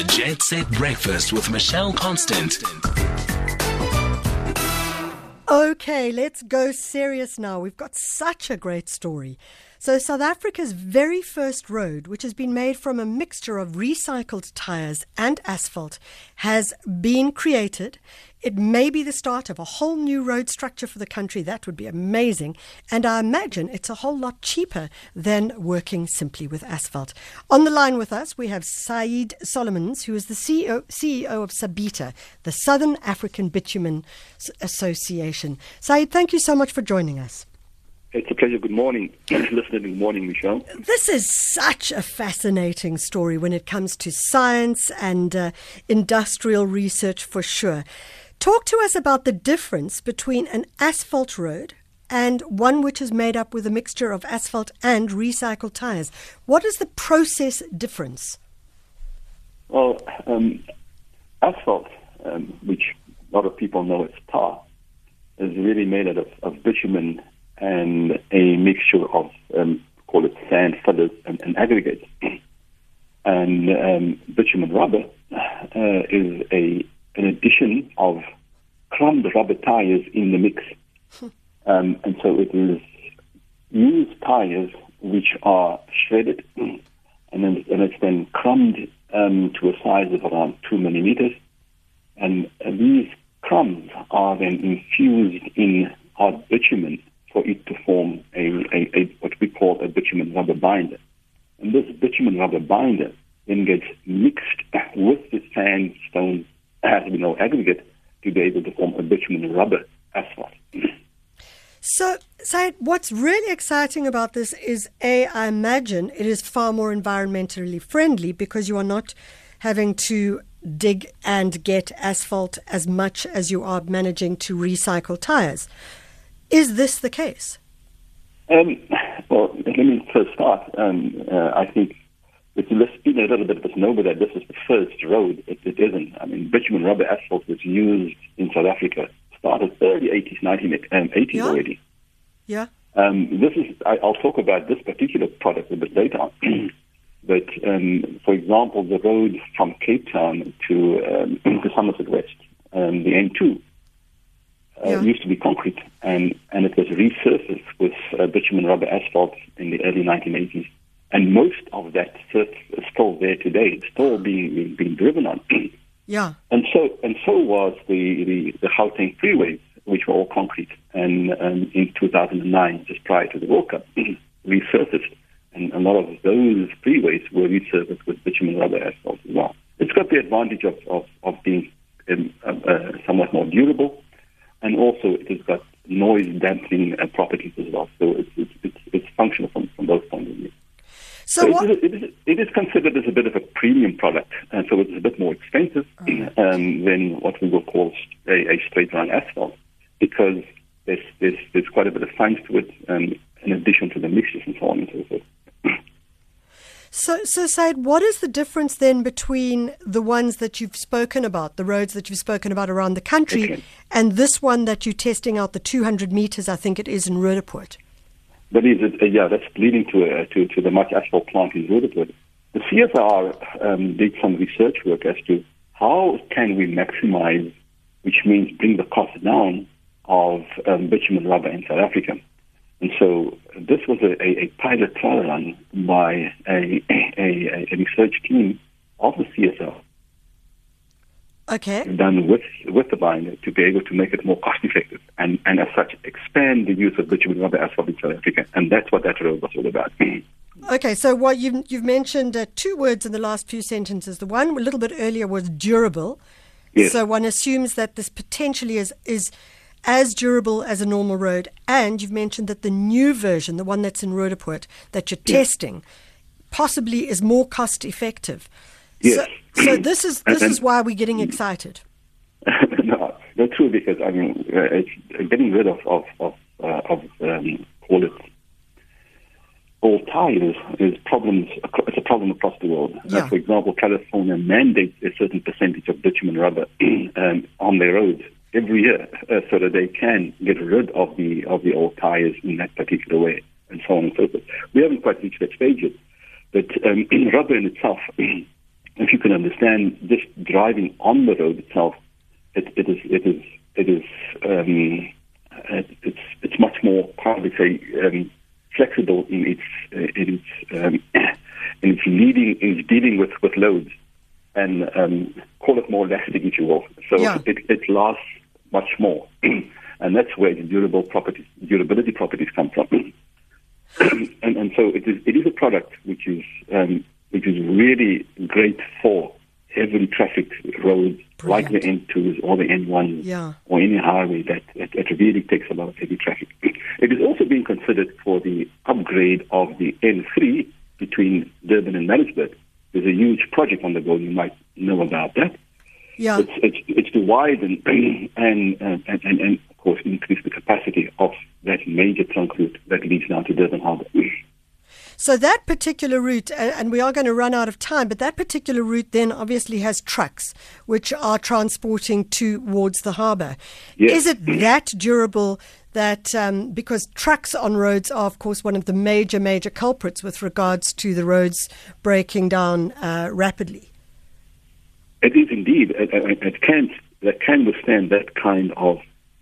The Jet Set Breakfast with Michelle Constant. Okay, let's go serious now. We've got such a great story. So, South Africa's very first road, which has been made from a mixture of recycled tyres and asphalt, has been created. It may be the start of a whole new road structure for the country. That would be amazing. And I imagine it's a whole lot cheaper than working simply with asphalt. On the line with us, we have Saied Solomons, who is the CEO, CEO of SABITA, the Southern African Bitumen Association. Saied, thank you so much for joining us. It's a pleasure. Good morning, listening. Good morning, Michelle. This is such a fascinating story when it comes to science and uh, industrial research for sure. Talk to us about the difference between an asphalt road and one which is made up with a mixture of asphalt and recycled tires. What is the process difference? Well, um, asphalt, um, which a lot of people know as tar, is really made out of, of bitumen and a mixture of, um, call it sand, fillers, and, and aggregates. and um, bitumen rubber uh, is a an addition of crumbed rubber tires in the mix. Um, and so it is used tires which are shredded and then and it's then crumbed um, to a size of around two millimeters. And these crumbs are then infused in hard bitumen for it to form a, a, a, what we call a bitumen rubber binder. And this bitumen rubber binder then gets mixed with the sandstone, as we know, aggregate to be able to form a bitumen rubber asphalt. So, Saied, what's really exciting about this is A, I imagine it is far more environmentally friendly because you are not having to dig and get asphalt as much as you are managing to recycle tires. Is this the case? Um, well, let me first start. Um, uh, I think it's been a little bit of a snowball that this is the first road. It, it isn't. I mean, bitumen rubber asphalt was used in South Africa, started early 80s, 1980s um, yeah. already. Yeah. Um, this is. I, will talk about this particular product a bit later but um, for example, the road from Cape Town to um, to Somerset West, um, the N2, uh, yeah. used to be concrete, and, and it was resurfaced with uh, bitumen rubber asphalt in the early 1980s. And most of that is still there today. It's still being being driven on. yeah. And so and so was the the, the Gauteng freeways, which were all concrete. And um, in 2009, just prior to the World Cup, resurfaced, and a lot of those freeways were resurfaced with bitumen rubber asphalt as well. It's got the advantage of of, of being um, uh, uh somewhat more durable and also it has got noise dampening uh, properties as well. So it's functional from, from both points of view. So, so it, is, it, is, it is a bit of a premium product, and so it's a bit more expensive um, than what we will call a, a straight line asphalt, because there's, there's, there's quite a bit of science to it, um, in addition to the mixtures and so on and so forth. So, so Saied, what is the difference then between the ones that you've spoken about, the roads that you've spoken about around the country, okay. and this one that you're testing out, the 200 meters, I think it is in Roodepoort? That is, uh, yeah, that's leading to, uh, to, to the much asphalt plant in Roodepoort. The CSIR um, did some research work as to how can we maximize, which means bring the cost down of um, bitumen rubber in South Africa. And so this was a, a, a pilot trial run by a, a, a, research team of the CSIR. Okay. Done with with the binder to be able to make it more cost effective and, and as such expand the use of bitumen rubber asphalt in South Africa. And that's what that road was all about. Okay, so what you've, you've mentioned uh, two words in the last few sentences. The one a little bit earlier was durable. Yes. So one assumes that this potentially is, is as durable as a normal road. And you've mentioned that the new version, the one that's in Roodepoort, that you're yes. testing, possibly is more cost effective. Yes. So, so this is this is why we're getting excited. no, not true because I mean uh, getting rid of of of, uh, of um, all tires is problems. It's a problem across the world. Uh, yeah. Uh, for example, California mandates a certain percentage of bitumen rubber um, on their roads every year uh, so that they can get rid of the of the old tires in that particular way and so on and so forth. We haven't quite reached that stage yet, but um, rubber in itself, if you can understand, just driving on the road itself, it, it is it is it is um, it's it's much more how would say um, flexible in its uh, in its um, in its leading in its dealing with with loads and um, call it more elastic if you will. So Yeah. it, it lasts much more, and that's where the durable properties durability properties come from. and, and so it is, it is a product which is um, which is really great for heavily trafficked roads like the N2s or the N1s Yeah. or any highway that, that, that really takes a lot of heavy traffic. It is also being considered for the upgrade of the N3 between Durban and Maritzburg. There's a huge project on the go. You might know about that. Yeah. It's, it's, it's to widen and, and, and, and, and, of course, increase the capacity of that major trunk route that leads down to Durban Harbour. So that particular route, and we are going to run out of time, but that particular route then obviously has trucks which are transporting towards the harbour. Yes. Is it that durable that, um, because trucks on roads are, of course, one of the major, major culprits with regards to the roads breaking down uh, rapidly? It is indeed. It, it, it can that can withstand that kind of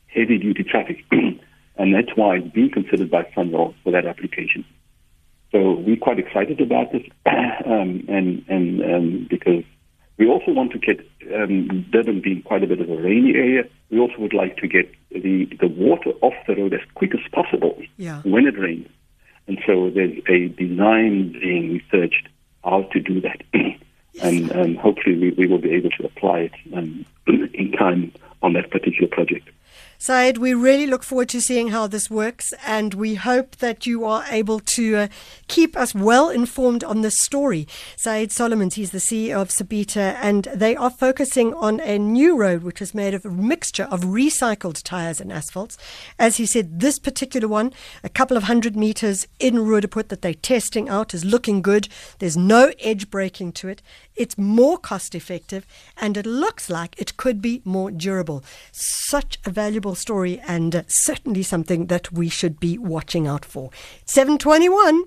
heavy duty traffic, and that's why it's being considered by SANRAL for that application. So we're quite excited about this, um, and and um, because we also want to get um, Durban being quite a bit of a rainy area. We also would like to get the the water off the road as quick as possible Yeah. when it rains, and so there's a design being researched how to do that, and um, hopefully we, we will be able to apply it um, in time on that particular project. Saied, we really look forward to seeing how this works, and we hope that you are able to uh, keep us well informed on this story. Saied Solomons, he's the CEO of Sabita, and they are focusing on a new road which is made of a mixture of recycled tires and asphalts. As he said, this particular one, a couple of hundred meters in Roodepoort that they're testing out, is looking good. There's no edge breaking to it. It's more cost effective and it looks like it could be more durable. Such a valuable story and certainly something that we should be watching out for. 721.